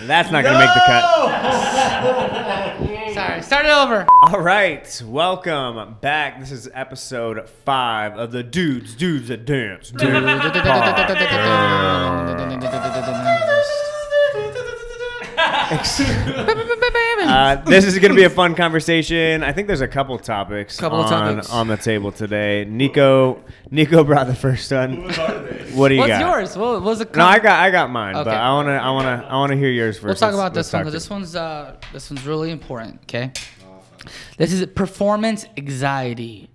That's not gonna make the cut. Sorry, start it over. All right, welcome back. This is episode five of the Dudes, Dudes That Dance. Dudes Uh, this is going to be a fun conversation. I think there's a couple topics, Couple of on, topics. on the table today. Nico, Nico brought the first one. What do you What's got? yours? What what was it? No, I got I got mine, but Okay. I wanna I wanna I wanna hear yours 1st We'll talk about this one because this one's uh this one's really important. Okay. This is performance anxiety.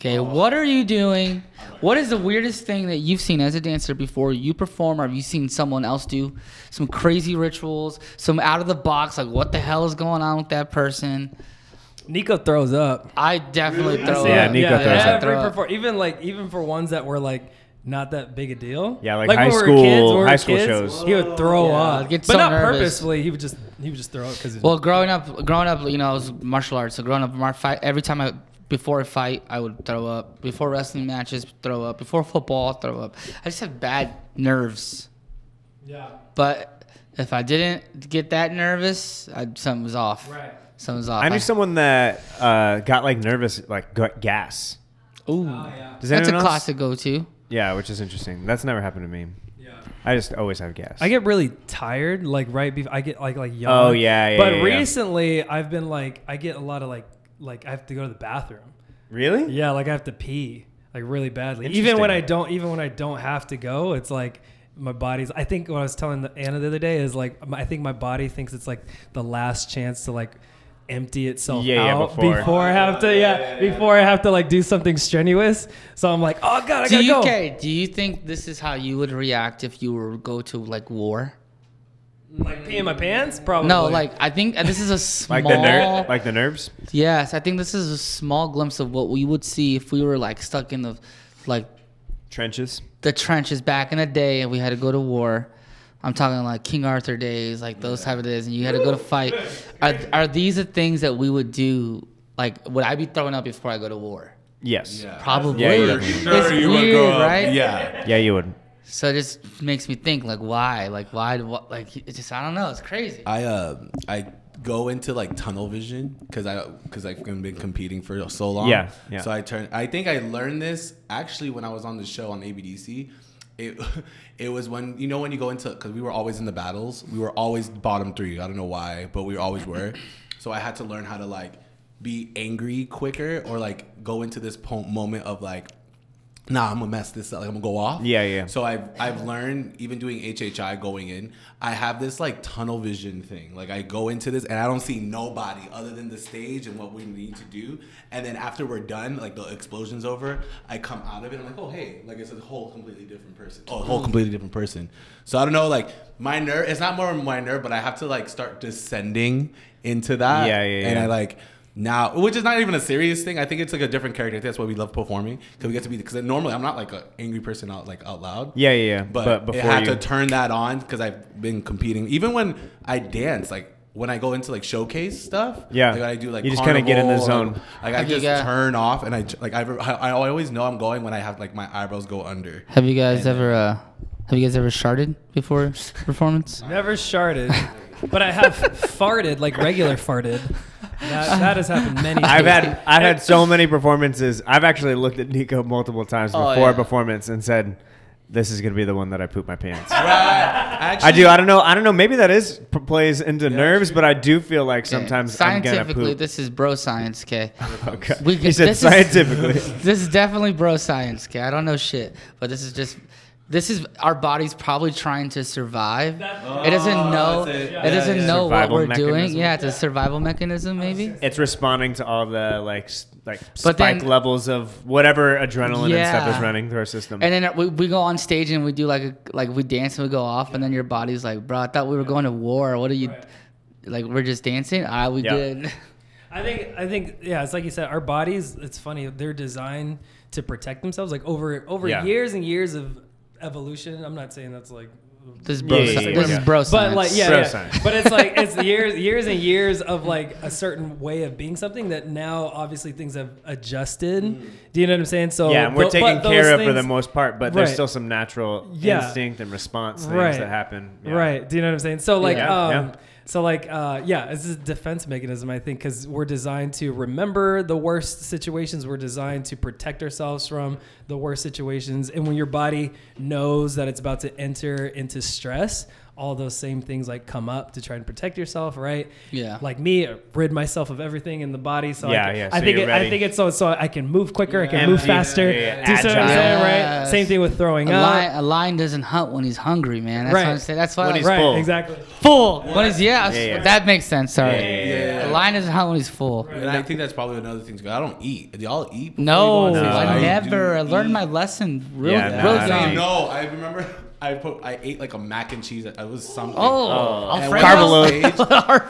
Okay, what are you doing? What is the weirdest thing that you've seen as a dancer before you perform, or have you seen someone else do some crazy rituals, some out of the box? Like, what the hell is going on with that person? Nico throws up. I definitely throw Yeah, up. Nico throws up. every Throw up. perfor- even like even for ones that were like not that big a deal. Yeah, like when high we were school- kids, when we were high school kids, shows. He would throw Yeah, up, I'd get but so not nervous. purposefully. He would just he would just throw up because Well, growing up, growing up, you know, I was martial arts. So growing up, mar- fight every time I before a fight, I would throw up. Before wrestling matches, throw up. Before football, throw up. I just have bad nerves. yeah, But if I didn't get that nervous, I, something was off. right. Something was off. I knew someone that uh, got like nervous, like got gas. Ooh, yeah, Does that's a else? classic go-to. Yeah, which is interesting. That's never happened to me. yeah. I just always have gas. I get really tired, like right before I get like like young. Oh, yeah, yeah, But yeah, yeah. recently, I've been like I get a lot of like like I have to go to the bathroom. really? Yeah, like I have to pee like really badly. Even when I don't, even when I don't have to go, it's like my body's. I think what I was telling the- Anna the other day is like I think my body thinks it's like the last chance to like empty itself Yeah, yeah, out before. I have to yeah, before I have to like do something strenuous. So I'm like, oh god, I Do gotta you, go. okay, do you think this is how you would react if you were go to like war? Like pee in my pants, probably. No, like I think uh, this is a small. Like the ner- like the nerves? Yes, I think this is a small glimpse of what we would see if we were like stuck in the like Trenches. the trenches back in the day and we had to go to war. I'm talking like King Arthur days, like those type of days, and you had to go to fight. Are, are these the things that we would do? Like, would I be throwing up before I go to war? Yes. Yeah. Probably. Yeah, yeah. For It's sure you would weird, go up. right? Yeah. Yeah, you would. So it just makes me think, like, why? Like, why? What? Like, it's just I don't know. It's crazy. I uh I go into like tunnel vision because I because I've been competing for so long. Yeah, yeah. So I turn. I think I learned this actually when I was on the show on ABDC. It it was when you know when you go into because we were always in the battles. We were always bottom three. I don't know why, but we always were. So I had to learn how to like be angry quicker or like go into this po- moment of like nah, I'm gonna mess this up. Like, I'm gonna go off. Yeah, yeah. So I've I've learned even doing HHI going in, I have this like tunnel vision thing. Like I go into this and I don't see nobody other than the stage and what we need to do. And then after we're done, like the explosion's over, I come out of it. I'm like, oh hey, like it's a whole completely different person. Oh, a whole mm. completely different person. So I don't know, like my nerve. It's not more my nerve, but I have to like start descending into that. Yeah, yeah, And yeah. I like now, which is not even a serious thing. I think it's like a different character. That's why we love performing because we get to be. Because normally I'm not like an angry person out like out loud. Yeah, yeah, yeah. But, But, it before had you, have to turn that on because I've been competing. Even when I dance, like when I go into like showcase stuff. Yeah. Like I do like You just kinda get in the zone. Like, like I just got- turn off and I like I, I I always know I'm going when I have like my eyebrows go under. Have you guys ever? uh Have you guys ever sharded before performance? Never sharted, but I have farted like regular farted. That, that has happened many. I've times. had I've had so many performances. I've actually looked at Nico multiple times Oh, before yeah. a performance and said, "This is gonna be the one that I poop my pants." Actually, I do. I don't know. I don't know. Maybe that is p- plays into nerves, but I do feel like sometimes I'm gonna scientifically, poop. this is bro science, okay? Okay. We he can- said this is- scientifically. this is definitely bro science, okay? I don't know shit, but this is just. This is our body's probably trying to survive. it doesn't know. that's It, it. doesn't Yeah, yeah. know Survival what we're doing. Yeah, it's a survival mechanism, maybe. it's responding to all the like like But spike then- levels of whatever adrenaline and stuff is running through our system. And then we, we go on stage and we do like a, like we dance and we go off, and then your body's like, bro, I thought we were going to war. What are you? Like we're just dancing. Ah, we Yeah. good. I think I think yeah, it's like you said, our bodies. It's funny. They're designed to protect themselves. Like over over Yeah. years and years of evolution. I'm not saying that's like This is bro Yeah, science. yeah, This is bro But like yeah, yeah. but it's like it's years years and years of like a certain way of being something that now obviously things have adjusted. Do you know what I'm saying? So yeah, and we're tho- taking but those care of for the most part, but there's Right. still some natural Yeah. instinct and response things Right. that happen. Yeah. Right. Do you know what I'm saying? So like, Yeah, um, yeah. So like, uh, yeah, it's a defense mechanism, I think, because we're designed to remember the worst situations. We're designed to protect ourselves from the worst situations. And when your body knows that it's about to enter into stress, all those same things like come up to try and protect yourself, right? Yeah. Like me, rid myself of everything in the body. So Yeah, I, can, yeah, I think it, I think it's so so I can move quicker, I can move Yeah, faster. yeah, yeah, Do you see what I'm saying, right? Same thing with throwing a up. lion, a lion doesn't hunt when he's hungry, man. That's Right. what I'm saying. That's why When like, he's Right, full. exactly. full. When he's yeah, Yeah, yeah. that makes sense. Sorry, Yeah, yeah, yeah, the lion doesn't hunt when he's full. And I think that's probably another thing. too. I don't eat. Do y'all eat? before No, you go on stage? I never. I learned eat. my lesson real, Yeah, no, real I don't young. eat. No, I remember I put I ate like a mac and cheese. It was something. Oh, And Alfredo. went on stage,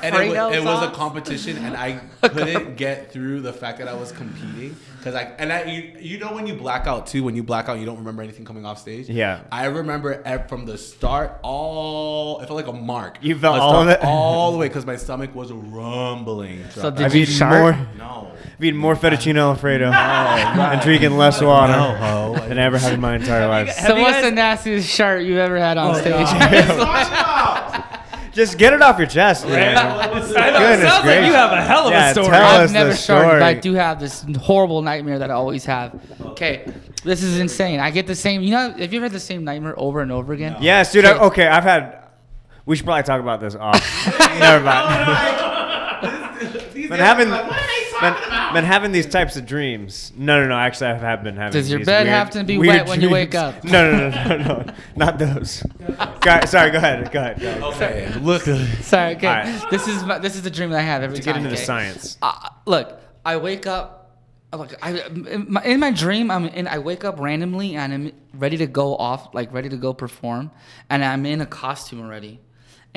and it, was, it was a competition, and I couldn't get through the fact that I was competing because I and I you, you know when you black out too when you black out you don't remember anything coming off stage. Yeah. I remember from the start all it felt like a mark. You felt all of it? all the way because my stomach was rumbling. So did I've you eaten more, no. I've eaten more fettuccine alfredo and drinking less water than I ever have in my entire life. So you what's guys- the nastiest shirt you've ever had on Oh, stage? Just get it off your chest, man. I know, it Goodness sounds like you have a hell of Yeah, a story. tell us I've never the sharked, but I story. do have this horrible nightmare that I always have. Okay, this is insane. I get the same. You know, have you ever had the same nightmare over and over again? Yes, dude. I, okay, I've had. We should probably talk about this off. Never mind. been having, been, been having these types of dreams. No, no, no. Actually, I have been having. Does your these bed weird- have to be weird wet when you wake up? No, no, no, no, no, not those. Go, sorry, go ahead. Go ahead. Go ahead. Okay. Look. Sorry. Okay, Alright. this is my, this is the dream that I have every To time. get into the science. uh, look, I wake up. Like I, in my, in my dream, I'm in. I wake up randomly and I'm ready to go off, like ready to go perform, and I'm in a costume already,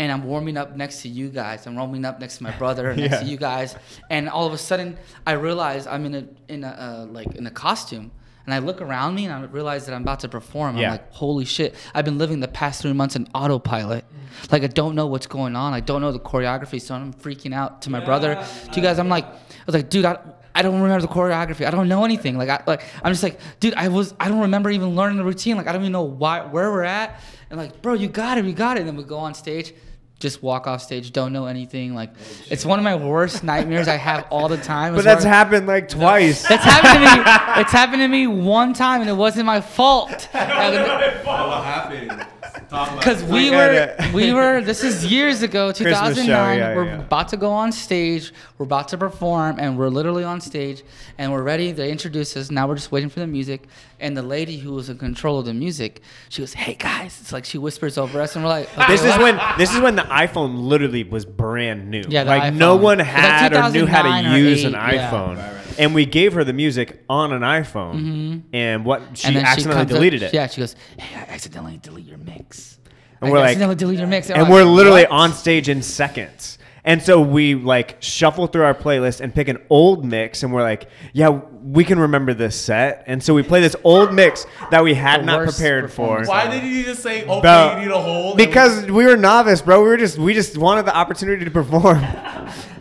and I'm warming up next to you guys. I'm warming up next to my brother, next to you guys, and all of a sudden, I realize I'm in a in a uh, like in a costume. And I look around me and I realize that I'm about to perform. I'm like, holy shit. I've been living the past three months in autopilot. Like, I don't know what's going on. I don't know the choreography. So I'm freaking out to my brother, to you guys. I'm like, I was like, dude, I, I don't remember the choreography. I don't know anything. Like, I, like, I'm just like, dude, I was, I don't remember even learning the routine. Like, I don't even know why, where we're at. And like, bro, you got it, you got it. And then we go on stage, just walk off stage, don't know anything. Like, it's one of my worst nightmares I have all the time. But that's happened like twice. that's happened to me. It's happened to me one time, and it wasn't my fault. What happened? Talk about Because we were, we were. This is years ago, show, 2009. yeah, we're yeah. about to go on stage. We're about to perform, and we're literally on stage, and we're ready. They introduce us. Now we're just waiting for the music. And the lady who was in control of the music, she goes, "Hey guys!" It's like she whispers over us, and we're like, okay, This is when this is when the iPhone literally was brand new. Yeah, the like no one It was like had or knew how to or use an 8, yeah. iPhone. And we gave her the music on an iPhone, and what she Mm-hmm. And then accidentally comes up- deleted it. Yeah, she goes, "Hey, I accidentally delete your mix." And I we're like- accidentally delete your mix, and I'm we're like, literally "What?" on stage in seconds. And so we like shuffle through our playlist and pick an old mix, and we're like, "Yeah, we can remember this set." And so we play this old mix that we had The not prepared for. Why did you just say, okay, Bro, you need a hold? Because we were novice, bro. We were just we just wanted the opportunity to perform.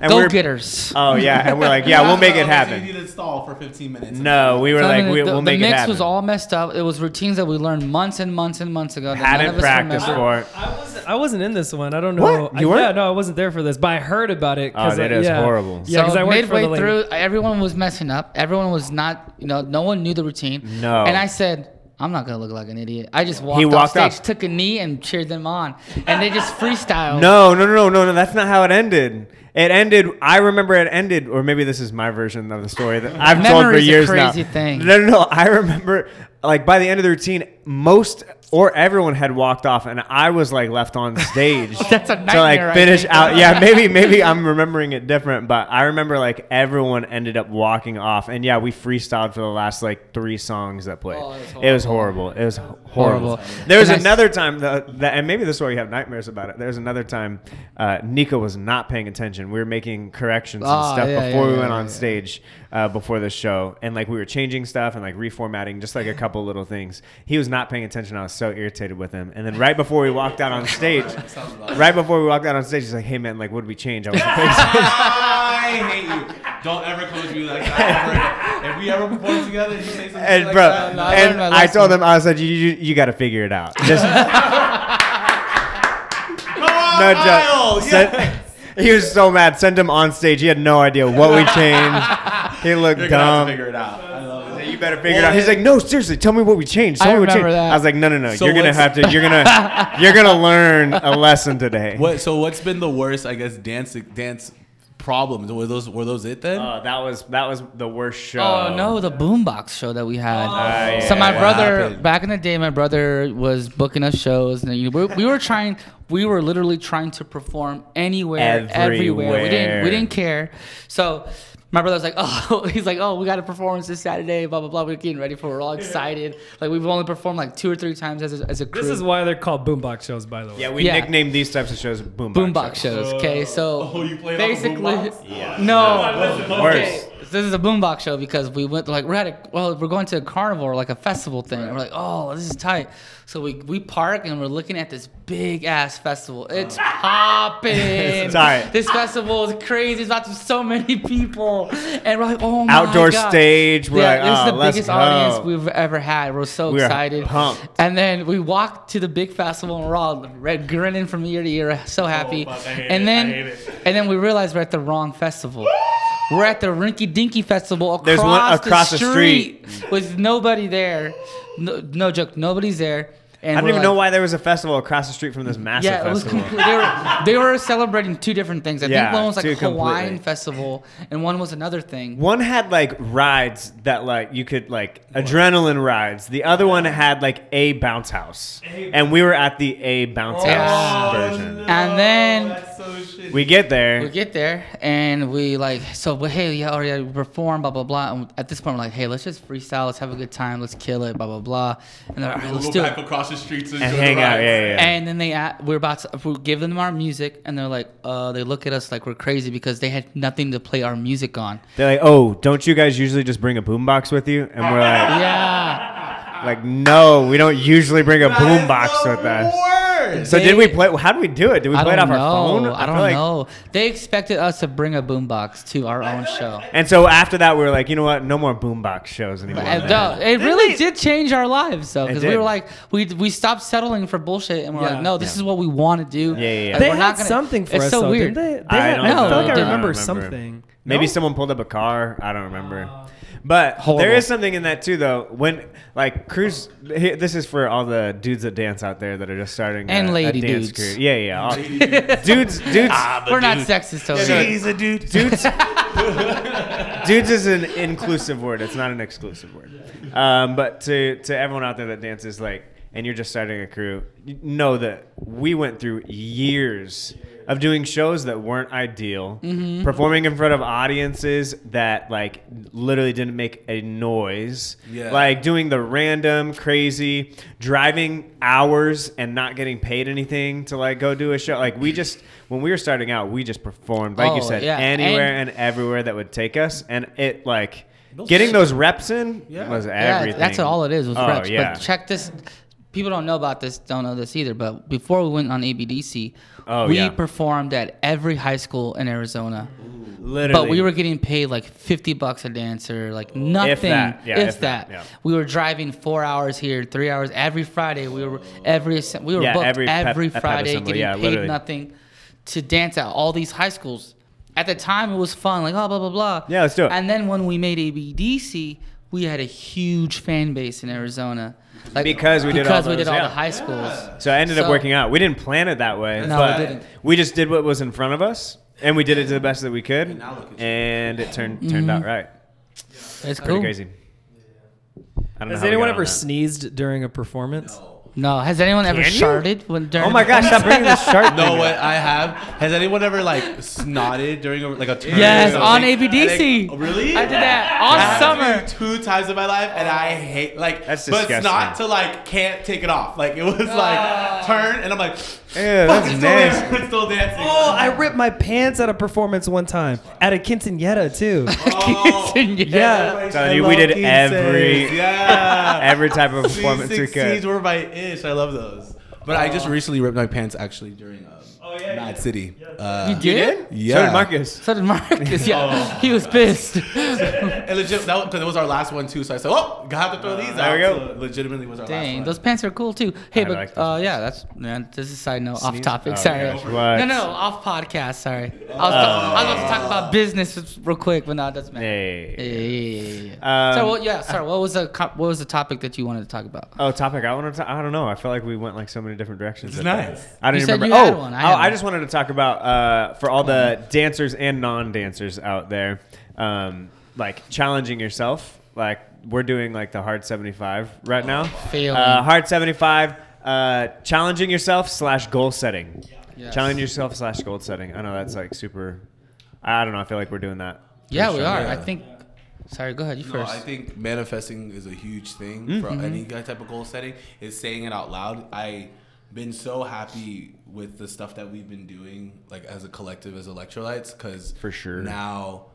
And Go we're, getters. Oh yeah, and we're like, yeah, we'll make it You happen. need to stall for 15 minutes. No, we were So, I like, mean, we, the, we'll make mix it happen. The mix was all messed up. It was routines that we learned months and months and months ago. That Hadn't of practiced remember. for it. I wasn't. I wasn't in this one. I don't know. What? You weren't? yeah, no, I wasn't there for this, but I heard about it. Oh, 'cause Oh, that I- is yeah. horrible. Yeah, because so I worked midway for the lady. through, everyone was messing up. Everyone was not, you know, no one knew the routine. No. And I said, I'm not gonna look like an idiot. I just walked, He off walked stage, up. took a knee, and cheered them on, and they just freestyled. No, no, no, no, no. That's not how it ended. It ended. I remember it ended, or maybe this is my version of the story that I've told for Memory's a years crazy now. thing. No, no, no. I remember, like by the end of the routine, most or everyone had walked off, and I was like left on stage. That's a to nightmare, like finish think. out. Yeah, maybe maybe I'm remembering it different, but I remember like everyone ended up walking off, and yeah, we freestyled for the last like three songs that played. Oh, it was it was horrible. It was horrible. Horrible. There was And I s- another time that, that, and maybe this is why you have nightmares about it. There was another time, uh, Nico was not paying attention. We were making corrections and Oh, stuff yeah, before yeah, we yeah, went on yeah. stage uh, before the show, and like we were changing stuff and like reformatting just like a couple little things. He was not paying attention. I was so irritated with him. And then right before we walked out on stage, right before we walked out on stage, he's like, "Hey man, like, what did we change?" I was like, I hate you. Don't ever close me like that. Ever. If we ever perform together, and you say something and like bro, that, no, I and learned I told him, I said, "You, you, you got to figure it out." Just come on, no Kyle. joke. Send- he was so mad. Sent him on stage. He had no idea what we changed. He looked You're gonna have dumb. to figure it out. I love it. You better figure it out. He's like, no, seriously, tell me what we changed. Tell I me what remember changed. that. I was like, no, no, no. So you're gonna what's- have to. You're gonna. You're gonna learn a lesson today. What? So what's been the worst? I guess dance dance problems. Were those were those it then? Oh, that was that was the worst show. Oh no, the boombox show that we had. Oh. Ah, yeah. so my What brother, happened? back in the day, my brother was booking us shows, and you- we, we were trying, we were literally trying to perform anywhere, everywhere. We didn't, Everywhere. we didn't care. So my brother was like, oh, he's like, oh, we got a performance this Saturday, blah blah blah. We're getting ready for. it. We're all excited. Like we've only performed like two or three times as a, as a crew. This is why they're called boombox shows, by the way. Yeah, we Yeah. nicknamed these types of shows boombox, boombox shows. Okay, so Oh, you played off a basically, boombox? Yeah. no, Worse. okay. This is a boombox show because we went like we're at a well we're going to a carnival or like a festival thing. And we're like, oh, this is tight. So we we park and we're looking at this big ass festival. Uh. It's popping. It's tight. This festival is crazy. It's about to so many people, and we're like, oh my Outdoor God. stage. We're yeah, like, this oh, is the biggest go. audience we've ever had. We're so We are excited. pumped. And then we walked to the big festival and we're all red grinning from ear to ear, so oh, happy. fuck, I hate and it, then I hate it. and then we realized we're at the wrong festival. We're at the Rinky Dinky Festival across, There's one across the the street, with nobody there. No, no joke, nobody's there. And I don't even know why there was a festival across the street from this massive Yeah, it was festival. complete, they were they were celebrating two different things. I Yeah, think one was like a Hawaiian completely. festival, and one was another thing. One had like rides that like you could like adrenaline rides. The other one had like a bounce house, and we were at the a bounce Yeah. house version. And then so shitty. We get there. we get there and we like so well, hey yeah yeah we perform blah blah blah and at this point we're like hey let's just freestyle let's have a good time let's kill it blah blah blah and they're all right We'll let's go do back it across the streets and, and hang the out. Yeah, yeah. yeah. and then they at, we're about to we give them our music and they're like uh they look at us like we're crazy because they had nothing to play our music on They're like, "Oh, don't you guys usually just bring a boombox with you?" And we're like, yeah "Like, no, we don't usually bring a boombox with us." Worst. So They- did we play? How did we do it? Did we I play it off know our phone? I don't like- know they expected us to bring a boombox to our own show And so after that, we were like, you know what? No more boombox shows anymore. And, no, it really did change our lives though, because we were like, we we stopped settling for bullshit, and we're Yeah. like, no, this Yeah. is what we want to do. Yeah, yeah, yeah. Like, They we're had not gonna, something for it's us, so though, weird. didn't they? They I had, don't I feel like. I I remember something. Maybe No? someone pulled up a car. I don't remember. But Horrible. there is something in that too, though. When like cruise, this is for all the dudes that dance out there that are just starting And a, lady a dance dudes. career. Yeah, yeah. all- dudes, dudes, We're not sexist over Yeah, here. no, a dude. dudes. dudes is an inclusive word. It's not an exclusive word. Um, but to to everyone out there that dances, like, and you're just starting a crew, you know that we went through years of doing shows that weren't ideal, Mm-hmm. performing in front of audiences that like literally didn't make a noise, Yeah. like doing the random crazy, driving hours and not getting paid anything to like go do a show. Like we just when we were starting out, we just performed like you Oh, said yeah. anywhere And- and, everywhere that would take us, and it like getting those reps in Yeah. was Yeah, everything. that's all it is. Was oh, reps. Yeah. But check this. People don't know about this. Don't know this either. But before we went on ABDC, Oh, we yeah. performed at every high school in Arizona. Literally. But we were getting paid like fifty bucks a dancer, like nothing. If that. Yeah, if, if that. that, yeah. We were driving four hours here, three hours every Friday. We were every we were Yeah, booked every every, pep- pep Friday, assembly, getting paid literally. nothing to dance at all these high schools. At the time, it was fun, like oh blah blah blah. Yeah, let's do it. And then when we made ABDC, we had a huge fan base in Arizona, like Because we did all because we those, did all yeah. the high schools. So I ended up working out. We didn't plan it that way, No, but we didn't. we just did what was in front of us, and we did it to the best that we could, now look at you. and it turned turned out mm-hmm. right. It's Pretty cool. crazy. I don't Has how anyone ever that. sneezed during a performance? No, has anyone ever Can you? sharded when oh during? Oh my gosh! Stop bringing this shark. No, what. I have. Has anyone ever like snotted during a, like a turn? Yes, or on something? ABDC. And, like, really? I did that I on had summer. to do two times in my life, and I hate like. That's But disgusting. snot to like can't take it off. Like it was like uh. turn, and I'm like. Yeah, that's nasty. still dancing. Oh, I ripped my pants at a performance one time at a quinceanera too. Oh. Yeah. Telling you, we did quinces. every- yeah Every type of performance we Sweet 16s could. were my ish. I love those. But I just recently ripped my pants actually during um, Oh, yeah, Mad yeah. City. Yeah. Uh, You did? Yeah. So did Marcus. So did Marcus. Yeah, he was pissed. And legit, that because it was our last one too. So I said, "Oh, gotta have to throw these there out." There we go. So legitimately was our last one. Dang, those pants are cool too. Hey, I but like uh, yeah, that's man. This is a side note, off topic. Oh, sorry. gosh. No, no, off podcast. Sorry. I was, I was about to talk about business real quick, but no, that's man. Hey. Yeah, yeah, yeah, yeah, yeah. Um, so well, yeah, sorry. What was the co- what was the topic that you wanted to talk about? Oh, topic. I wanted to. I don't know. I feel like we went like so many different directions. It's with that. nice. I didn't You said remember. you had oh, one. I I, had I one. just wanted to talk about uh, for all the dancers and non-dancers out there, um, like challenging yourself. Like we're doing like the hard seventy-five right now. Failing. Uh, hard seventy-five. Uh, challenging yourself slash goal setting. Yes. Challenge yourself slash goal setting. I know that's like super. I don't know. I feel like we're doing that. Yeah, we strong. are. Yeah. I think. Sorry, go ahead. You No, first. I think manifesting is a huge thing Mm-hmm. for any type of goal setting. Is saying it out loud. I been so happy with the stuff that we've been doing, like as a collective, as Elektrolytes, because For sure. now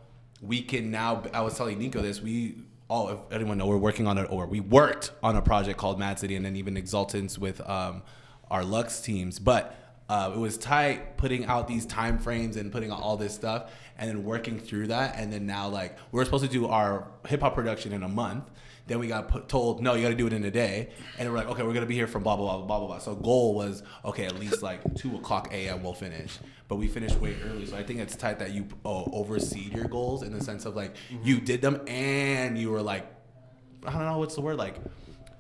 we can now. I was telling Nico this. We all, if anyone know, we're working on it, or we worked on a project called Mad City, and then even Exultants with um, our Lux teams, but. Uh, it was tight putting out these time frames and putting out all this stuff and then working through that and then now like we're supposed to do our hip-hop production in a month then we got put, told no you got to do it in a day and we're like okay we're gonna be here from blah blah blah blah blah blah so goal was okay at least like 2 o'clock am we'll finish but we finished way early so i think it's tight that you uh, oversee your goals in the sense of like you did them and you were like i don't know what's the word like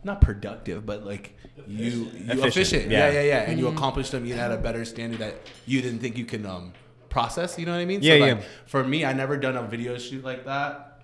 not productive, but like you, you Efficient, efficient. yeah. Yeah, yeah, yeah. And you accomplished them You had a better standard that you didn't think you can um process. You know what I mean? Yeah, so like, yeah. For me, I never done a video shoot like that.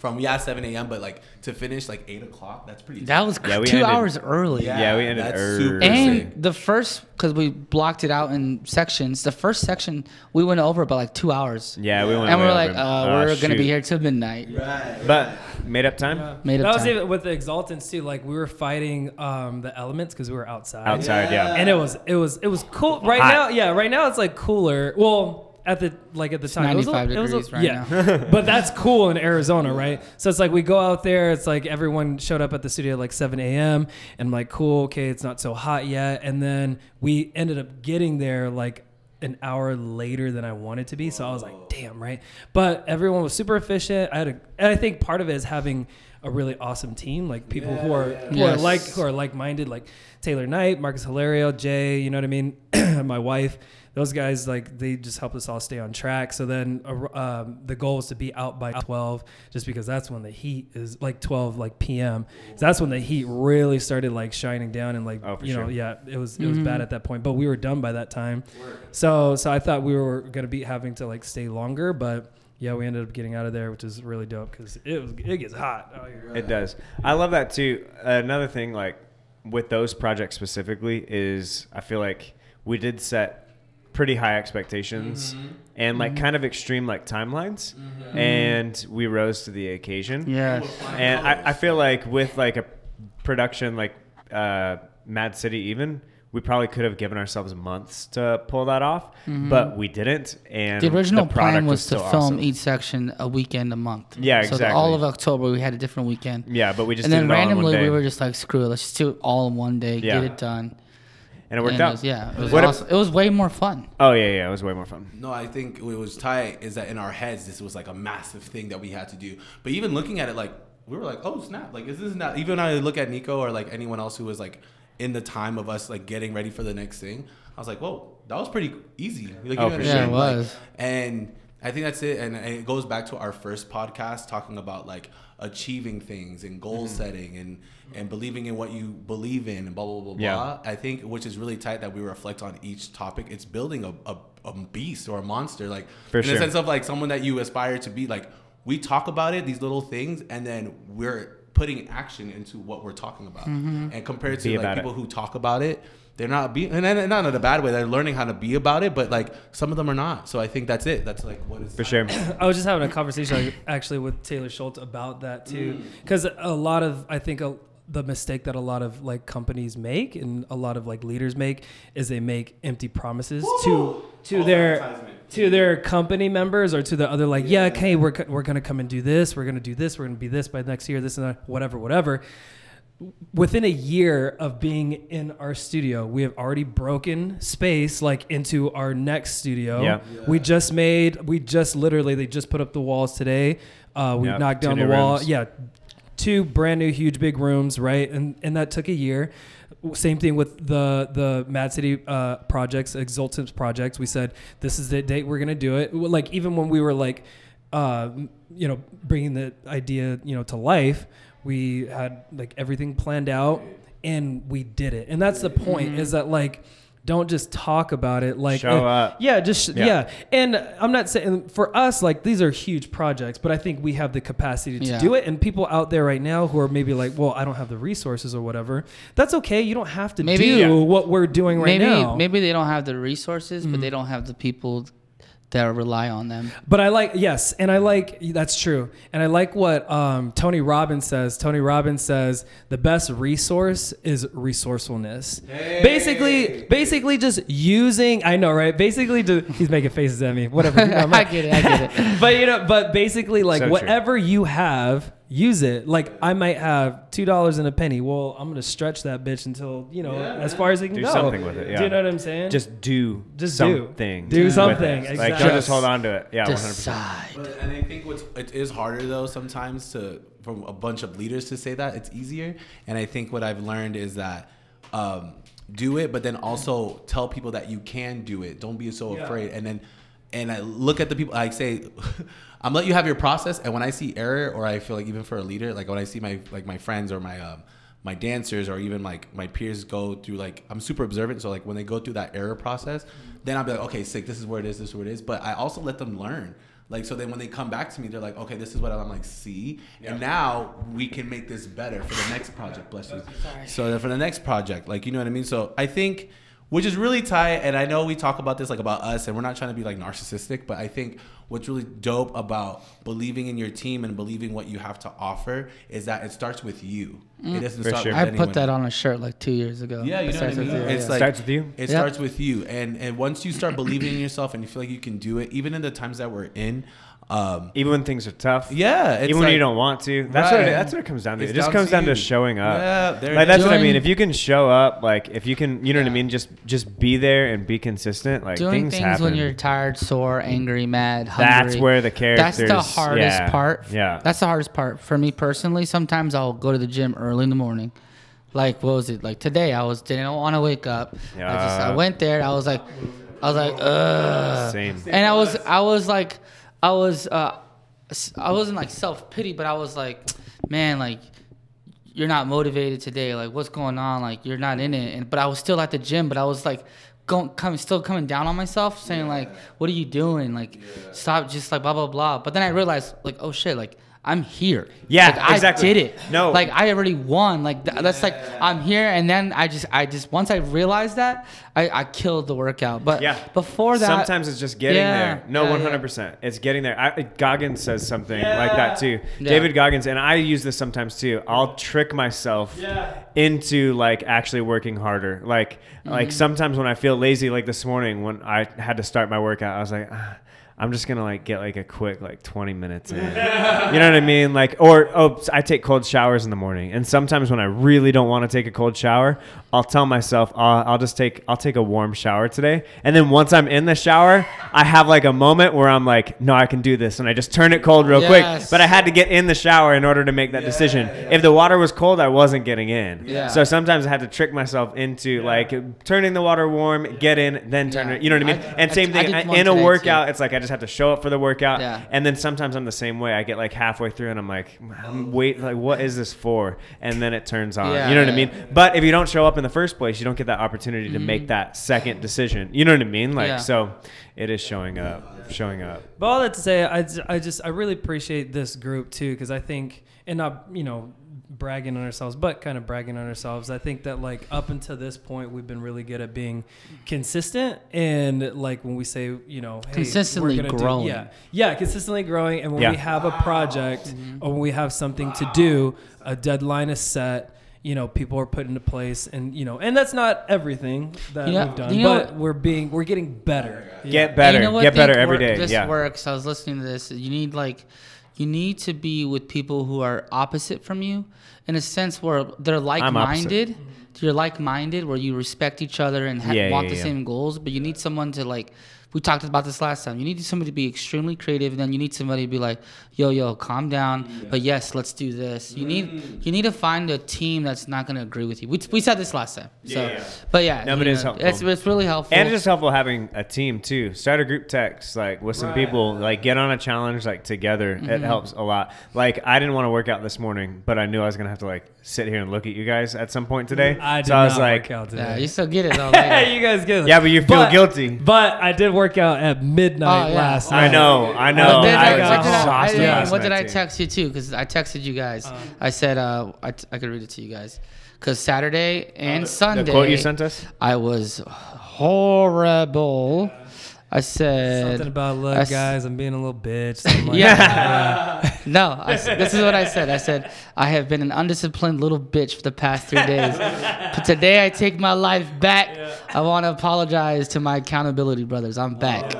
From yeah, seven a.m. But like to finish like eight o'clock, that's pretty. that was Yeah, we two ended- hours early. Yeah, we ended that's early. super And sick. the first, because we blocked it out in sections. The first section we went over about like two hours. Yeah, we went. and we way were like, uh, Oh, we're gonna be here till midnight. Right. But made up time. Made up that was even with the exaltants too. Like we were fighting um, the elements because we were outside. Outside, yeah. and it was it was it was cool. Right Hot. now, yeah, right now it's like cooler. Well, at the like at the time, it was a- 95 it was a- degrees right yeah. but that's cool in Arizona, right? So it's like we go out there. It's like everyone showed up at the studio at like 7 a.m. and I'm like, cool, okay, it's not so hot yet. And then we ended up getting there like an hour later than I wanted to be. So I was like, damn, right? But everyone was super efficient. I had a, and I think part of it is having a really awesome team, like people who are who are like who are like minded, like Taylor Knight, Marcus Hilario, Jay. You know what I mean? My wife. Those guys like they just helped us all stay on track. So then uh, um, the goal is to be out by 12, just because that's when the heat is like 12 like p.m. So that's when the heat really started like shining down and like Oh, for you know yeah it was it was bad at that point. But we were done by that time. So so I thought we were gonna be having to like stay longer, but yeah, we ended up getting out of there, which is really dope because it was it gets hot out here. It does. I love that too. Another thing, like with those projects specifically, is I feel like we did set pretty high expectations and like mm-hmm. kind of extreme like timelines, and we rose to the occasion. Yes. And I, I feel like with like a production like uh, Mad City, even we probably could have given ourselves months to pull that off, mm-hmm. but we didn't. And The original product plan was to film awesome. each section a weekend a month. Yeah, So exactly. all of October we had a different weekend. Yeah, but we just and did then it all in one randomly day. we were just like, screw it, let's just do it all in one day, Yeah. get it done. And it worked And it out. was- yeah, it was What if- awesome. it was way more fun. Oh yeah, yeah, it was way more fun. No, I think what was tight is that in our heads, this was like a massive thing that we had to do. But even looking at it, like we were like, oh snap! Like is this not? Even when I look at Nico or like anyone else who was like in the time of us like getting ready for the next thing, I was like, whoa, that was pretty easy. Like, Oh, know for sure. Yeah, it mean? Like, was. and I think that's it. And, and it goes back to our first podcast talking about like achieving things and goal Mm-hmm. setting and and believing in what you believe in and blah blah blah blah. Yeah. I think which is really tight that we reflect on each topic. It's building a, a, a beast or a monster, like For in sure. the sense of like someone that you aspire to be. Like we talk about it, these little things, and then we're putting action into what we're talking about. And compared to Be like people it. who talk about it, they're not being, and then- not in a bad way. They're learning how to be about it, but like some of them are not. So I think that's it. That's like what is For sure. I was just having a conversation like, actually with Taylor Schultz about that too, mm. because a lot of I think a, the mistake that a lot of like companies make and a lot of like leaders make is they make empty promises to to their to their company members or to the other like yeah okay we're we're gonna come and do this we're gonna do this we're gonna be this by next year this and that whatever whatever within a year of being in our studio, we have already broken space like into our next studio. Yeah. We just made, we just literally, they just put up the walls today. Uh, we Yeah, knocked down the wall. rooms. Yeah. Two brand new, huge, big rooms, right? And and that took a year. Same thing with the the Mad City uh, projects, Exultants projects. We said this is the date we're gonna do it. Like even when we were like, uh, you know, bringing the idea, you know, to life, we had like everything planned out and we did it. And that's the point is that like don't just talk about it like Show uh, up. yeah just Yeah. yeah. and i'm not saying for us like these are huge projects but i think we have the capacity to Yeah. do it and people out there right now who are maybe like well i don't have the resources or whatever that's okay you don't have to Maybe- do Yeah. what we're doing right maybe now maybe they don't have the resources, Mm-hmm. but they don't have the people that rely on them. But I like yes, and I like that's true, and I like what um, Tony Robbins says. Tony Robbins says the best resource is resourcefulness. Basically, basically just using. I know, right? Basically, just, he's making faces at me. Whatever. I'm I not- get it. I get it. but you know, but basically, like So true. whatever you have, use it. Like I might have two dollars and a penny. Well, I'm gonna stretch that bitch until you know as far as it can Do go. something with it, Yeah. Do yeah. you know what I'm saying? Just do Just do. something. Do with something, it. Like exactly. don't just hold on to it. Yeah, one hundred percent. Decide. But, and I think what's it is harder though sometimes to from a bunch of leaders to say that it's easier. And I think what I've learned is that um, do it, but then also tell people that you can do it. Don't be so Yeah. afraid. And then and I look at the people. I say, I'm let you have your process. And when I see error, or I feel like even for a leader, like when I see my like my friends or my um, my dancers or even like my peers go through like I'm super observant. So like when they go through that error process, then I'll be like, okay, sick. This is where it is. This is where it is. But I also let them learn. Like so, then when they come back to me, they're like, "Okay, this is what I'm like." See, and now we can make this better for the next project. Bless you. So for the next project, like you know what I mean. So I think, which is really tight, and I know we talk about this like about us, and we're not trying to be like narcissistic, but I think what's really dope about believing in your team and believing what you have to offer is that it starts with you. It mm. doesn't For start sure. with I anyone put that on a shirt like two years ago. yeah, you It know what I starts with mean. you, It's yeah. like Starts with you? It Yep. starts with you, and and once you start believing in yourself and you feel like you can do it, even in the times that we're in, um, Even when things are tough. yeah, it's Even when you don't want to. That's what it, that's what it comes down to. It's it just comes to down to showing up. Yeah, like that's is. what I mean. If you can show up, like if you can, you know what I mean. Just just be there and be consistent. Like Doing things, things, happen. when you're tired, sore, angry, mad, hungry. That's where the character. That's the hardest yeah, part. Yeah. That's the hardest part for me personally. Sometimes I'll go to the gym early in the morning. Like what was it? Like today I was didn't want to wake up. I just I went there. I was like, I was like, ugh. Same. And I was I was like, I was uh, I wasn't like self pity, but I was like, man, like you're not motivated today. Like what's going on? Like you're not in it. And but I was still at the gym, but I was like going coming still coming down on myself, saying like, what are you doing? Like stop just like blah blah blah. But then I realized like, oh shit, like I'm here. Yeah, like, I exactly. did it. No. like I already won. Like th- that's like I'm here, and then I just I just once I realized that I, I killed the workout. But Yeah. before that, Sometimes it's just getting Yeah, there. No, yeah, one yeah. hundred percent. It's getting there. I, Goggins says something like that too. Yeah. David Goggins, and I use this sometimes too. I'll trick myself into like actually working harder. Like like Mm-hmm. sometimes when I feel lazy, like this morning when I had to start my workout, I was like. Ah, I'm just gonna like get like a quick like 20 minutes in. You know what I mean? Like, or oh, I take cold showers in the morning, and sometimes when I really don't want to take a cold shower, I'll tell myself I'll, I'll just take I'll take a warm shower today, and then once I'm in the shower, I have like a moment where I'm like, no, I can do this, and I just turn it cold real quick. But I had to get in the shower in order to make that decision. If the water was cold, I wasn't getting in. Yeah. So sometimes I had to trick myself into like turning the water warm, get in, then turn Yeah. it. You know what I mean? I- and same I thing I- in a today, too. workout. It's like I just have to show up for the workout, Yeah. and then sometimes I'm the same way. I get like halfway through and I'm like, I'm wait, like what is this for? And then it turns on. Yeah, you know what I mean? But if you don't show up in the first place, you don't get that opportunity to make that second decision. You know what I mean? Like Mm-hmm. Yeah. so, it is showing up, showing up. But all that to say, I I just I really appreciate this group too because I think and not you know bragging on ourselves, but kind of bragging on ourselves. I think that like up until this point, we've been really good at being consistent and like when we say you know hey, Consistently we're gonna do- growing. yeah, yeah, consistently growing. And when Yeah. we have a project Mm-hmm. or when we have something to do, a deadline is set. you know people are put into place and you know and that's not everything that You know- we've done you know but we're being we're getting better Get better. You know what Get better think every work- day. This yeah. works. I was listening to this. You need like, you need to be with people who are opposite from you, in a sense where they're like-minded. You're like-minded, where you respect each other and ha- Yeah, want yeah, the yeah. same goals. But you need someone to like. We talked about this last time. You need somebody to be extremely creative, and then you need somebody to be like, "Yo, yo, calm down." But yes, let's do this. You need you need to find a team that's not going to agree with you. We, we said this last time. So, Yeah, yeah. but yeah, No, but you it's know, helpful. It's, it's really helpful. And it's just helpful having a team too. Start a group text like with some people. Like get on a challenge like together. It Mm-hmm. helps a lot. Like I didn't want to work out this morning, but I knew I was gonna have to like sit here and look at you guys at some point today. I did so I was not like, work out yeah, today. you still get it though. later. you guys get it. Yeah, but you feel But- guilty. But I did work out at midnight Oh, yeah. last I night. I know. I know. But then, I like, got what did I- exhausted I- last what did night, I too. text you too? Because I texted you guys. I said uh, I, t- I could read it to you guys. Because Saturday and Sunday, The quote you sent us. I was horrible. I said Something about look, I s- guys, I'm being a little bitch. like Yeah. that. No, I s this is what I said. I said I have been an undisciplined little bitch for the past three days, but today I take my life back. I want to apologize to my accountability brothers. I'm back.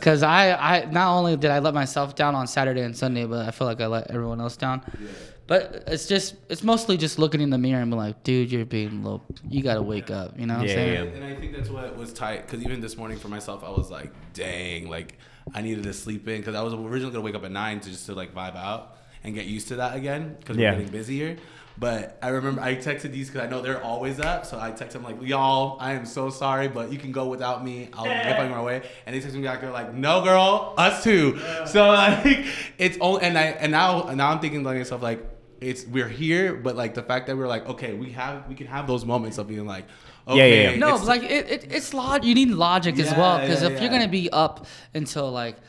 Cause I, I not only did I let myself down on Saturday and Sunday, but I feel like I let everyone else down. Yeah. But it's just it's mostly just looking in the mirror and being like, dude, you're being a little. You gotta wake up. You know what I'm Yeah, saying? yeah. And I think that's what was tight because even this morning for myself, I was like, dang, like I needed to sleep in because I was originally gonna wake up at nine to just to like vibe out and get used to that again because Yeah. we're getting busier. But I remember I texted these because I know they're always up. So I texted them like, y'all, I am so sorry, but you can go without me. I'll get on my way. And they text me back. They're like, no, girl, us too. So like, it's only and I and now and now I'm thinking like myself like. It's we're here, but like the fact that we're like, okay, we have we can have those moments of being like, yeah, okay, yeah. No, it's- like it, it, it's log. You need logic as well because yeah, if you're gonna be up until like l-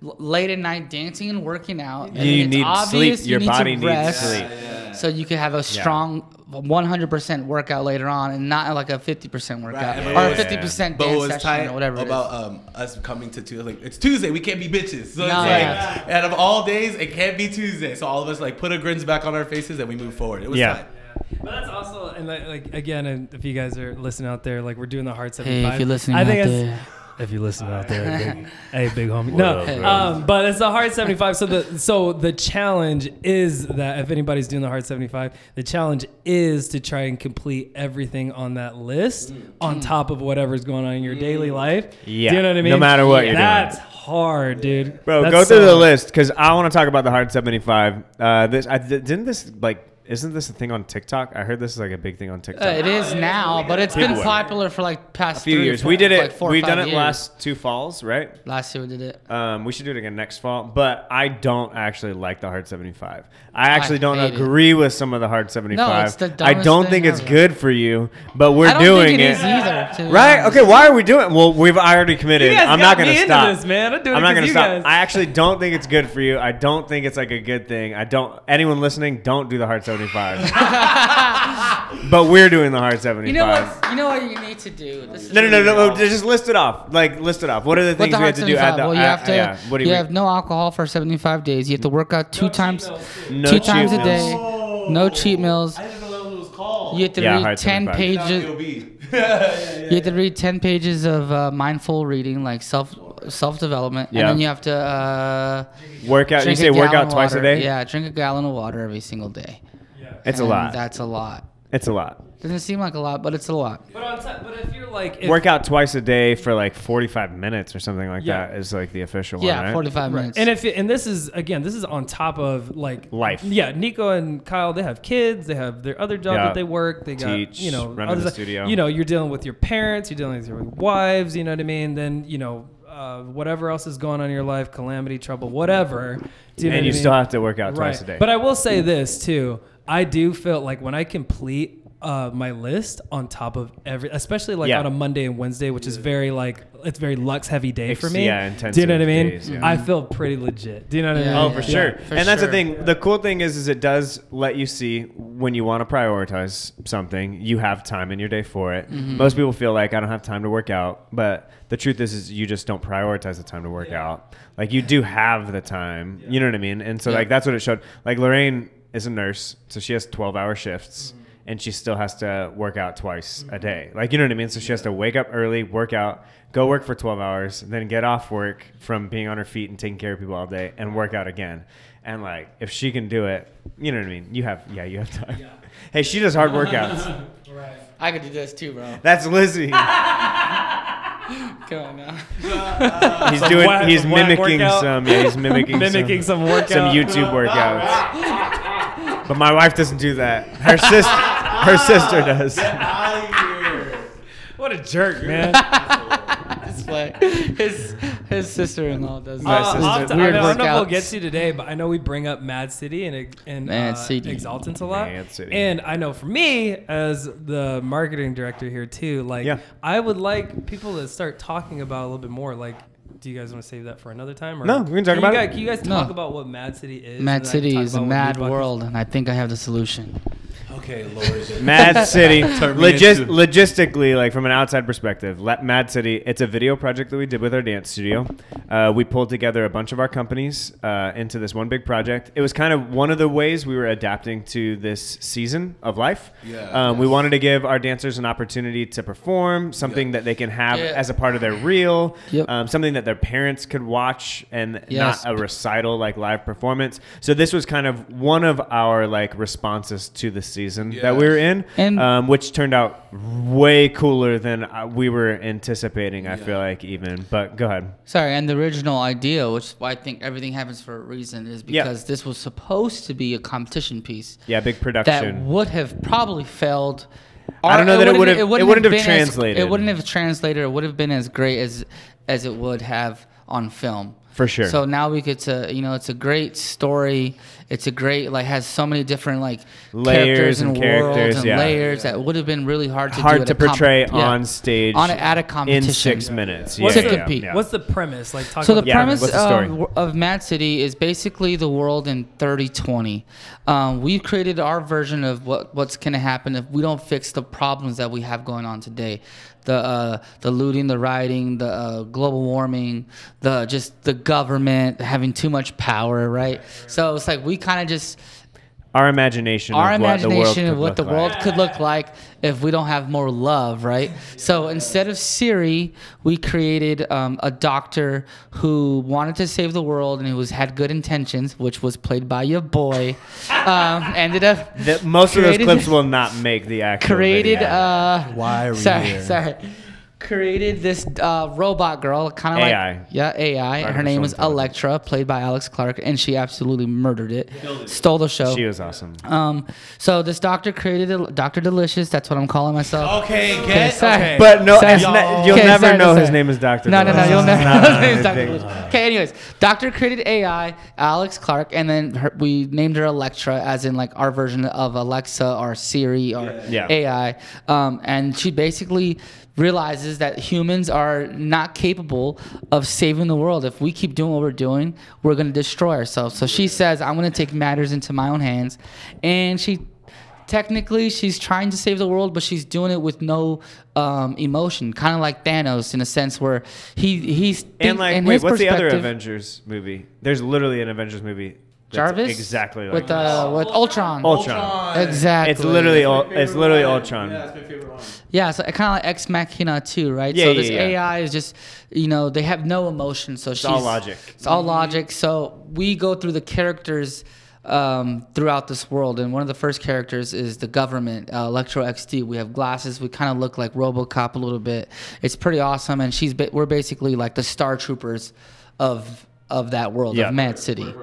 late at night dancing and working out, and You it's need obvious sleep. you Your need body to needs rest, sleep. so you can have a strong 100% workout later on, and not like a 50% workout and or what a 50% But what dance was session tight or whatever about it is. um, us coming to Tuesday? Like it's Tuesday, we can't be bitches. So it's No, like out of all days, it can't be Tuesday. So all of us like put our grins back on our faces and we move forward. It was Yeah. tight. But that's also and like, like again, and if you guys are listening out there, like we're doing the hard Hey, seventy five. if you're listening I out there, it's, if you listen out there, big, hey, big homie. No, up, um, but it's the hard seventy five. So the so the challenge is that if anybody's doing the hard seventy five, the challenge is to try and complete everything on that list on top of whatever's going on in your daily life. Yeah. Do you know what I mean? No matter what you're doing. That's hard, dude. Bro, That's go so through the list because I want to talk about the hard 75. Uh, this I, didn't this like isn't this a thing on TikTok? I heard this is like a big thing on TikTok. uh, it is now, but it's been popular for like past a few three, years. four- we did it. Like four or we done it years. last two falls, right? Last year we did it. Um, we should do it again next fall. But I don't actually like the hard 75. I actually I don't hate it. agree with some of the hard 75. it's the I don't thing think it's ever. good for you, but we're I don't doing think it it. is either. Right? honest. Okay. Why are we doing? It? Well, we've already committed. You guys I'm got not going to stop. this, man. I'm doing I'm it not 'cause going to stop. guys- I actually don't think it's good for you. I don't think it's like a good thing. I don't. Anyone listening, don't do the hard 75. but we're doing the hard 75. You know what? You know what you need to do. This is No, no, no, really no, Just list it off. Like list it off. What are the things the we have hard to do? At the, well, you uh, have to. yeah. What do you you have no alcohol for 75 days. You have to work out two times, No two cheat times a meals. day. No cheat meals. I didn't know what it was called. You have to Yeah, read hard 10 75. pages. You have to read 10 pages of uh, mindful reading, like self self development, Yeah. and then you have to uh, Workout. You say work out of twice a day. Yeah, drink a gallon of water every single day. It's a lot. That's a lot. It's a lot. Doesn't seem like a lot, but it's a lot. But on top, but if you're like if, Work out twice a day for like 45 minutes or something like Yeah. that is like the official Yeah, one, right? 45 Right. minutes. And if it, and this is again, this is on top of like Life. Yeah, Nico and Kyle, they have kids, they have their other job Yeah. that they work, they got Teach, you know, run other the studio. You know, you're dealing with your parents, you're dealing with your wives, you know what I mean? Then you know. Uh, whatever else is going on in your life, calamity, trouble, whatever. Do you know and what you I mean? still have to work out twice a day. But I will say this too. I do feel like when I complete uh, my list on top of every, especially like Yeah. on a Monday and Wednesday, which is very like it's very lux heavy day for me. yeah, intense. Do you know what I mean? days, yeah. I feel pretty legit. Do you know what I Yeah, mean? Oh, for yeah. sure. For and that's the sure. thing. The cool thing is, is it does let you see when you want to prioritize something, you have time in your day for it. Mm-hmm. Most people feel like I don't have time to work out, but the truth is, is you just don't prioritize the time to work out. Like you do have the time. You know what I mean? And so Yeah. like that's what it showed. Like Lorraine is a nurse, so she has twelve hour shifts. Mm-hmm. and she still has to work out twice a mm-hmm. day. Like you know what I mean? So she has to wake up early, work out, go work for 12 hours, then get off work from being on her feet and taking care of people all day, and work out again. And like if she can do it, you know what I mean? You have yeah, you have time. Hey, she does hard workouts. Right. I could do this too, bro. That's Lizzie. Come on now. He's Some doing. whack- he's some whack mimicking workout. some. Yeah, he's mimicking Mimicking some workout. some YouTube workouts. But my wife doesn't do that. Her sister. Her sister does. What a jerk, man. This. His his sister-in-law does My that. Uh, sister- I'll have to- weird I don't know if we'll get to today, but I know we bring up Mad City and and Mad uh, City. Exaltants a lot. Mad City. And I know for me, as the marketing director here too, like Yeah. I would like people to start talking about a little bit more. Like, do you guys want to save that for another time? Or No, we can talk you about guys, it. Can you guys No. talk about what Mad City is? Mad and then I can City is a mad world, and I think I have the solution. Okay, Lord. Mad City, logis- logistically, like from an outside perspective, Le- Mad City, it's a video project that we did with our dance studio. Uh, we pulled together a bunch of our companies uh, into this one big project. It was kind of one of the ways we were adapting to this season of life. Yeah, um, We wanted to give our dancers an opportunity to perform something Yeah. that they can have Yeah. as a part of their reel, Yep. um, something that their parents could watch and Yes. not a recital like live performance. So this was kind of one of our like responses to the season that we were in, And- um, which turned out way cooler than uh, we were anticipating. I Yeah. feel like even, but go ahead. Sorry, and the original idea, which I think everything happens for a reason, is Yeah. because this was supposed to be a competition piece Yeah, big production that production. would have probably failed. I don't or know that it wouldn't- would've- it wouldn't have been as- translated. it wouldn't have translated. It would have been as great as as it would have on film. For sure. So now we get to, you know, it's a great story. It's a great, like, has so many different like Layers characters and and, characters, worlds and yeah. layers that would have been really hard to do Hard at to a comp- portray yeah. on stage on a, at a competition in six minutes. What's yeah, to the yeah, compete. yeah. What's the premise? Like, talk So the Yeah, premise the story? of, of Mad City is basically the world in 3020. Um, we've created our version of what, what's going to happen if we don't fix the problems that we have going on today. The uh, the looting, the rioting, the uh, global warming, the just the government having too much power, right? So it's like we kind of just our imagination? our of what the world imagination could of what look the like. world could look like if we don't have more love, right? So instead of Siri, we created um, a doctor who wanted to save the world and who was had good intentions, which was played by your boy. Um, ended up The- most of those clips will not make the actual created. video. Uh, Why are we sorry, here? sorry. Created this uh, robot girl, kind of AI. like yeah, AI. Her name was Artificial Electra, played by Alex Clark, and she absolutely murdered it, stole the show. she was awesome. Um, so this doctor created a, Doctor Delicious. That's what I'm calling myself. Okay, Okay, get sorry. okay. But no, Sorry. it's ne- you'll Okay, never sorry, know sorry. his name is Doctor. No, no, no, you'll never know his name is Dr. Delicious. Okay, anyways, Doctor created AI, Alex Clark, and then her, we named her Electra, as in like our version of Alexa or Siri or Yeah. AI. Um, and she basically realizes that humans are not capable of saving the world. If we keep doing what we're doing, we're going to destroy ourselves. So she says, I'm going to take matters into my own hands. And she technically she's trying to save the world but she's doing it with no um, emotion kind of like thanos in a sense where he he's And like, wait, what's the other Avengers movie? There's literally an Avengers movie. That's jarvis Exactly like with this. uh with ultron Ultron. exactly It's literally ul- it's literally Ultron. Yeah, that's my favorite one. Yeah, so kind of like Ex Machina too, right? Yeah, so yeah, this yeah. AI is just, you know, they have no emotion. So she's all logic. It's all logic. So we go through the characters um, throughout this world, and one of the first characters is the government, uh, Electro XD. We have glasses. We kind of look like RoboCop a little bit. It's pretty awesome, and she's ba- we're basically like the Star Troopers of of that world Yeah. of Mad City.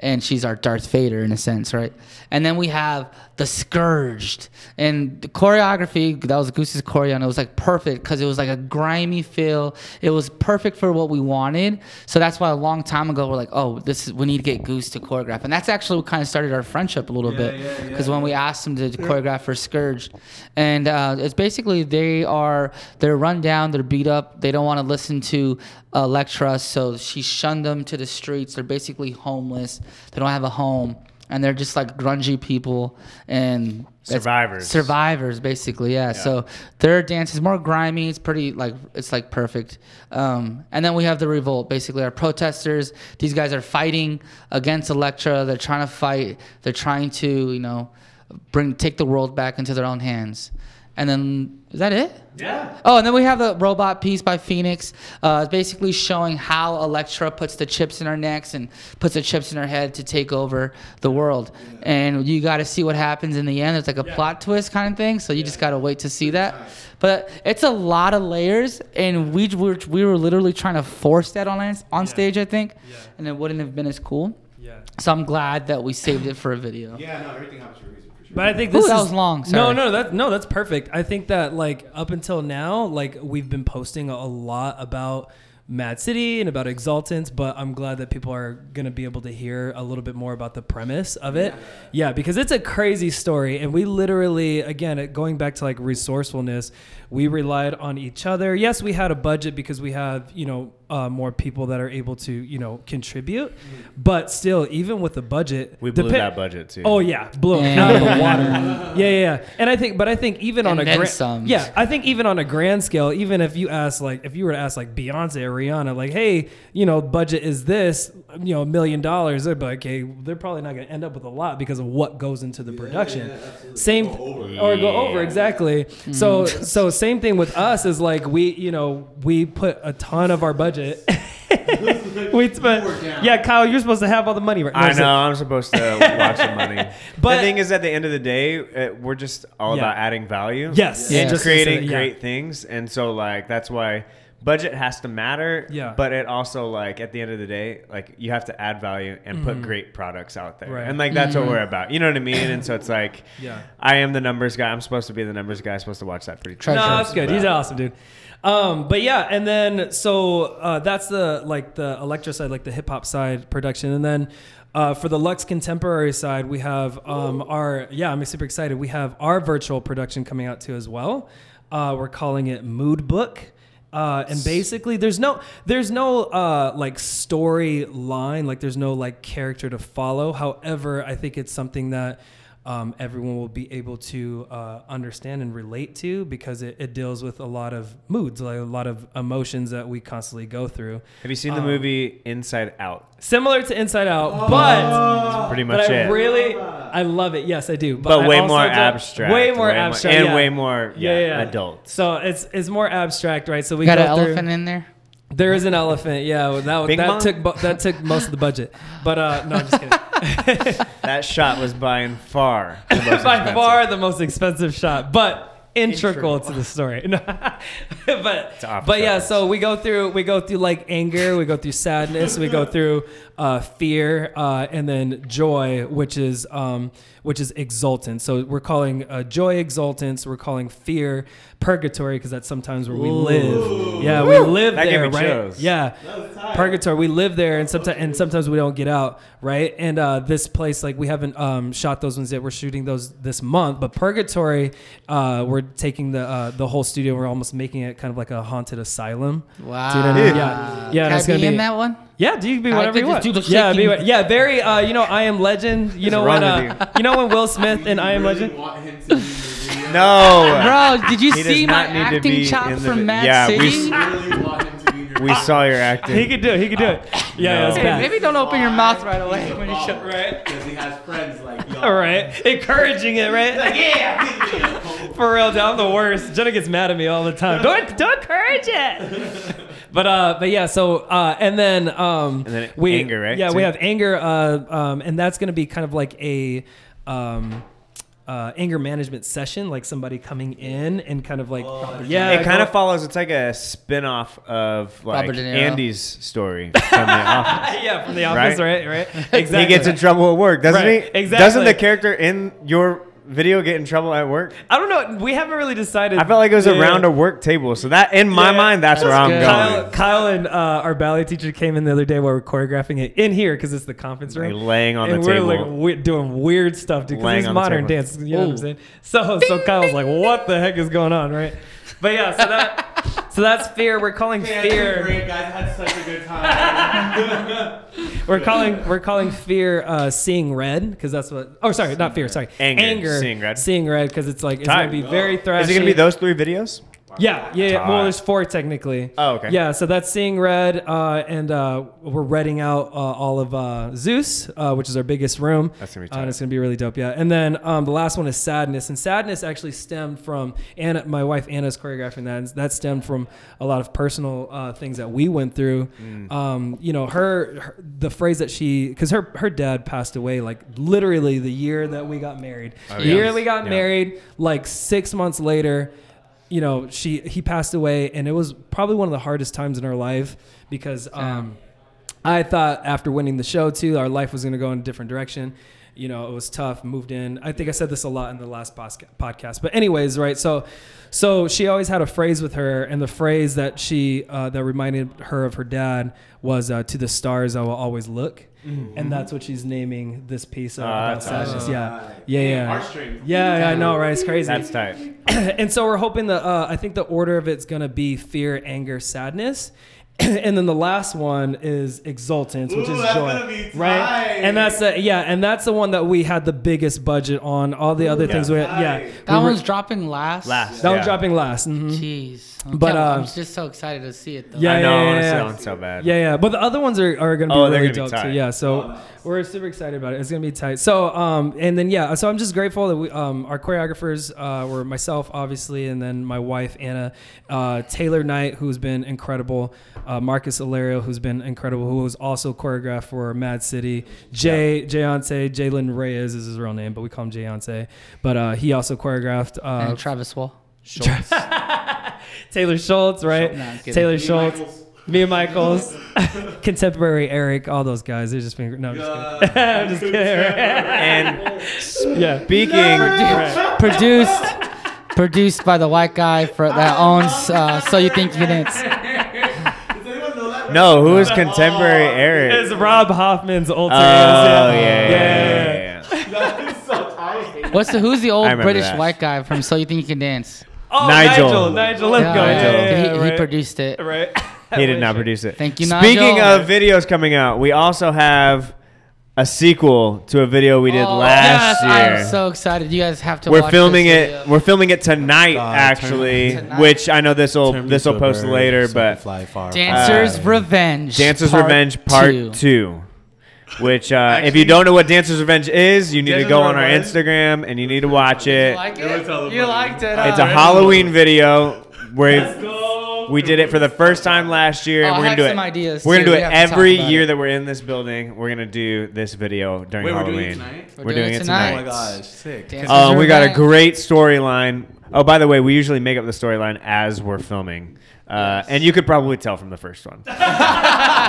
And she's our Darth Vader in a sense, right? And then we have the Scourged. And the choreography, that was Goose's choreo, and it was like perfect because it was like a grimy feel. It was perfect for what we wanted. So that's why a long time ago we're like, oh, this is we need to get Goose to choreograph. And that's actually what kind of started our friendship a little bit. Because when we asked him to choreograph for Scourged. And uh, it's basically they are they're run down, they're beat up, they don't want to listen to Electra, so she shunned them to the streets. They're basically homeless. They don't have a home, and they're just like grungy people and Survivors. Survivors, basically, yeah. So their dance is more grimy. It's pretty like it's like perfect. Um, and then we have the revolt. Basically, our protesters. These guys are fighting against Electra. They're trying to fight. They're trying to you know bring take the world back into their own hands. And then is that it? Yeah. Oh, and then we have the robot piece by Phoenix. Uh, it's basically showing how Elektra puts the chips in her necks and puts the chips in her head to take over the world. And you got to see what happens in the end. It's like a plot twist kind of thing. So you just got to wait to see that. But it's a lot of layers, and we were we were literally trying to force that on on stage, I think, and it wouldn't have been as cool. Yeah. So I'm glad that we saved it for a video. Yeah, no, everything happens for a reason. But I think Ooh, this that is, was long, No, sorry. no, that no, that's perfect. I think that like up until now, like we've been posting a lot about Mad City and about Exaltants, but I'm glad that people are gonna be able to hear a little bit more about the premise of it. Yeah, because it's a crazy story, and we literally, again, going back to like resourcefulness, we relied on each other. Yes, we had a budget because we have you know uh, more people that are able to you know contribute, but still, even with the budget, We blew depen- that budget too. Oh yeah, blew it out of the water. Yeah, yeah, yeah. And I think, but I think even on And a grand, yeah, I think even on a grand scale, even if you ask like, if you were to ask like Beyonce or Rihanna, like, hey, you know, budget is this, you know, a million dollars, they'd be like, okay, they're probably not going to end up with a lot because of what goes into the production. Same or go over exactly. So, so same thing with us is like we, you know, we put a ton of our budget. we spent, yeah, Kyle, you're supposed to have all the money right I No, so- know I'm supposed to watch the money. But- the thing is, at the end of the day, uh, we're just all Yeah. about adding value. Yes. Yeah. and Just creating yeah. great things. And so, like, that's why budget has to matter. Yeah. But it also, like, at the end of the day, like, you have to add value and put great products out there. Mm-hmm. Right. And like, that's what we're about. You know what I mean? And so it's like, Yeah. I am the numbers guy. I'm supposed to be the numbers guy. I'm supposed to watch that pretty. Try- No, that's good. He's awesome, dude. Um, but yeah, and then so uh, that's the like the electro side, like the hip hop side production, and then uh, for the Lux Contemporary side, we have um, our yeah, I'm super excited. We have our virtual production coming out too as well. Uh, we're calling it Mood Book. Uh, and basically, there's no, there's no uh, like storyline, like there's no like character to follow. However, I think it's something that um, everyone will be able to uh, understand and relate to because it, it deals with a lot of moods, like a lot of emotions that we constantly go through. Have you seen the Um, movie Inside Out? Similar to Inside Out, but That's pretty but much I it. really I love it. Yes, I do. but I way more don't- abstract. Way more abstract. and yeah. way more yeah, adult. So it's it's more abstract, right? So we Got go an through- elephant in there. There is an elephant. Yeah, well, that Bing that bong? took bu- that took most of the budget. But uh, no, I'm just kidding. That shot was by and far the most by expensive. far the most expensive shot, but integral, Integral. to the story. No. but but yeah, so we go through we go through like anger, we go through sadness, we go through uh, fear, uh, and then joy, which is um, which is exultant. So we're calling uh, joy exultance. We're calling fear purgatory because that's sometimes where we live. Yeah, we live That there, right? chills. Yeah, purgatory. We live there, and sometimes and sometimes we don't get out, right? And uh, this place, like we haven't um, shot those ones yet. We're shooting those this month, but purgatory, uh, we're taking the uh, the whole studio. We're almost making it kind of like a haunted asylum. Wow. Do you know what I mean? Yeah, yeah. Can and it's I be gonna in be that one? yeah, do you be I whatever you want. do the yeah, be, yeah, very. Uh, you know, I am Legend. You know wrong when? with Uh, you know when Will Smith and I Am really Legend. want him to be in the video. No. Bro, did you He does see my not need to acting be chops in the from Mad Yeah, we City? s- really want him to be in your We saw your acting. He could do it. He could do it. Yeah, yeah, it's No. bad. Maybe don't open your mouth right away when you show. Right. Because he has friends like y'all. All right. Encouraging it, right? Like, yeah. For real, dude, I'm the worst. Jenna gets mad at me all the time. Don't don't encourage it. But uh, but yeah. So uh, and then um, And then we anger, right, Yeah, too? we have anger. Uh, um, and that's gonna be kind of like a um. Uh, anger management session, like somebody coming in and kind of like, yeah, it kind of follows. It's like a spin-off of like Robert De Niro. Andy's story from The Office. yeah, from the office, right? Right. Exactly. He gets in trouble at work, doesn't Right, he? exactly. Doesn't the character in your video get in trouble at work? I don't know. We haven't really decided. I felt like it was Yeah. around a work table. So that, in my Yeah. mind, that's, where That's I'm going. Kyle, Kyle and uh, our ballet teacher came in the other day while we're choreographing it in here because it's the conference room. Like laying on and the we're table. like we doing weird stuff, dude. Because it's modern dance. You know what I'm saying? So so Kyle's like, what the heck is going on, right? But yeah, so that so that's fear. We're calling Man, fear. great, guys. I had such a good time. We're calling we're calling fear uh, seeing red because that's what. Oh, sorry, not fear. Sorry, Anger, anger seeing red. Seeing red because it's like it's Tight. gonna be very thrashy. Is it going to be those three videos? Yeah, yeah. yeah. Well, there's four technically. Oh, okay. Yeah, so that's seeing red, uh, and uh, we're reading out uh, all of uh, Zeus, uh, which is our biggest room. That's gonna be Uh, and it's gonna be really dope. Yeah, and then um, the last one is sadness, and sadness actually stemmed from Anna, my wife Anna's choreographing that. And that stemmed from a lot of personal uh, things that we went through. Mm. Um, you know, her, her the phrase that she, because her her dad passed away like literally the year that we got married. the Oh, yeah. year we got Yeah. married, like six months later you know she he passed away and it was probably one of the hardest times in our life because um i thought after winning the show too our life was going to go in a different direction you know it was tough moved in. I think i said this a lot in the last podcast but anyways right so so she always had a phrase with her and the phrase that she uh, that reminded her of her dad was uh, to the stars i will always look and that's what she's naming this piece of Oh, about sadness. awesome. yeah. Yeah yeah. yeah, yeah, I know, right? It's crazy. That's tight. and so we're hoping that uh, I think the order of it's gonna be fear, anger, sadness, and then the last one is exultance, which Ooh, is that's joy, gonna be right? And that's the yeah, and that's the one that we had the biggest budget on. All the other Yeah. things, we yeah, That we were- one's dropping last. Last. that yeah. one's dropping last. mhm. Jeez. I'm, But, but, I'm uh, just so excited to see it though. Yeah, I know. yeah, I want to yeah, see yeah. that one so bad. Yeah, yeah, but the other ones are, are gonna be Oh, really gonna be dope too. Yeah, so Oh, nice. we're super excited about it. It's gonna be tight. So, um, and then yeah, so I'm just grateful that we, um, our choreographers uh, were myself, obviously, and then my wife Anna, uh, Taylor Knight, who's been incredible, uh, Marcus Alario, who's been incredible, who was also choreographed for Mad City, Jay Jayonce, Jalen Reyes is his real name, but we call him Jayonce, but uh, he also choreographed uh, and Travis Wall. Taylor Schultz, right? Schultz. No, Taylor Me, Schultz. Michaels. and Michaels, contemporary Eric, all those guys. They're just being no, I'm just kidding. I'm just kidding. And yeah. speaking, produced produced by the white guy for that owns uh, So You Think You Can Dance. Does anyone know that? No, who is contemporary oh, Eric? It's Rob Hoffman's alter Oh yeah, yeah, yeah, yeah, yeah. That is so tight. What's the who's the old British that. white guy from So You Think You Can Dance? Oh, Nigel. Nigel. Nigel, let's go. Yeah, Yeah, yeah, he, yeah, he produced it. Right. He did not produce it. Thank you, Speaking Nigel. Speaking of videos coming out, we also have a sequel to a video we did Oh, last yes, I'm so excited. You guys have to. we're watch filming this it. We're filming it tonight, God, actually, Tonight. which I know this will this will post bird later, so but fly far. Dancer's Uh, Revenge. Dancer's Part Revenge Part Two. Two. Which, uh, if you don't know what Dancer's Revenge is, you need to go on our Revenge? Instagram and you need to watch You it. like Never it? You liked it? It's a Halloween video where go. We did it for the first time last year. Oh, and I we're gonna have do some it. ideas, we're gonna too. do We it have to talk every about year it. that we're in this building. We're gonna do this video during Wait, we're Halloween. doing it tonight? We're, doing, it tonight. Oh my gosh, sick. Dancer's Um, we got a Revenge. great storyline. Oh, by the way, we usually make up the storyline as we're filming, uh, and you could probably tell from the first one.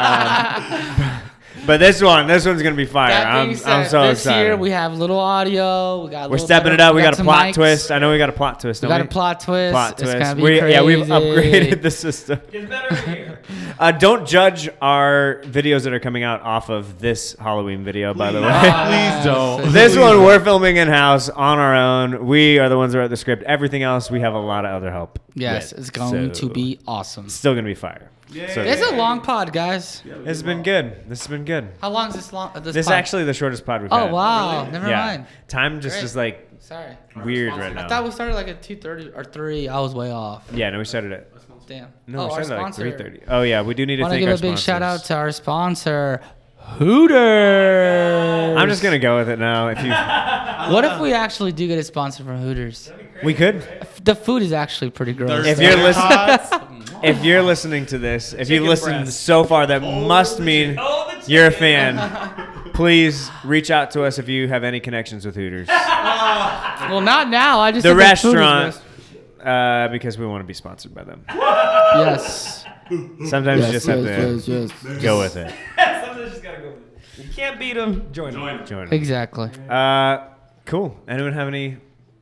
Um, but this one, this one's gonna be fire. I'm, being said, I'm so this excited. year we have little audio. We got. We're stepping better- it up. We got, a plot mics. twist. I know we got a plot twist. We don't got a plot twist. Plot it's twist. be We- crazy. yeah, we've upgraded the system. It's better here. Uh, don't judge our videos that are coming out off of this Halloween video, by the way. Please don't. This one we're filming in house on our own. We are the ones that wrote the script. Everything else we have a lot of other help. Yes, with. it's going So, to be awesome. still gonna be fire. So, It's a long pod, guys. It's been good. This has been good. How long is this long? Uh, this This is pod? actually the shortest pod we've had. Oh had. wow! Never yeah. mind. Time just Great. is like Sorry. weird right now. I thought we started like at two thirty or three. I was way off. yeah, no, we started at Damn. no, oh, we our started at like sponsor. three thirty. Oh yeah, we do need to Want to thank give our a big shout out sponsors. to our sponsor, Hooters. I'm just gonna go with it now. If you, What if we actually do get a sponsor from Hooters? we could. The food is actually pretty gross. If you're listening, listening, if you're listening to this, if you've Chicken listened breast. so far, that must mean you're a fan. Please reach out to us if you have any connections with Hooters. well, not now. I just The said food is restaurant, gross. uh, because we want to be sponsored by them. Yes. Sometimes you just have to yes, yes. go with it. You can't beat them. Join them. Join it. Exactly. Uh, cool. Anyone have any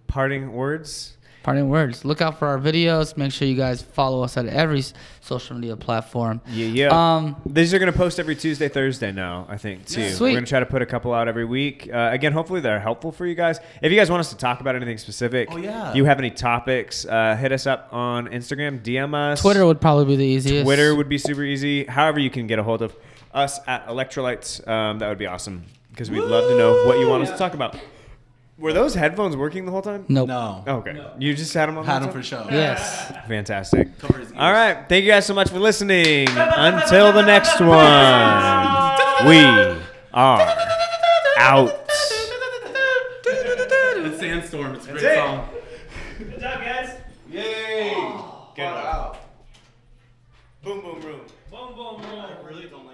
parting words? Parting words. Look out for our videos. Make sure you guys follow us at every social media platform. Yeah, yeah. Um, These are gonna post every Tuesday, Thursday now. I think too. Sweet. We're gonna try to put a couple out every week. Uh, again, hopefully they're helpful for you guys. If you guys want us to talk about anything specific, Oh, yeah. you have any topics, uh, hit us up on Instagram, DM us. Twitter would probably be the easiest. Twitter would be super easy. However, you can get a hold of us at Elektrolytes. Um, that would be awesome because we'd love to know what you want us to talk about. Were those headphones working the whole time? Nope. No. Okay. You just had them on. the Had whole them for time? show. Yes. Fantastic. Cover his ears. All right. Thank you guys so much for listening. Until the next one, we are out. The Sandstorm. It's a great it. song. Good job, guys. Yay. Good one. Boom, boom, boom. I really don't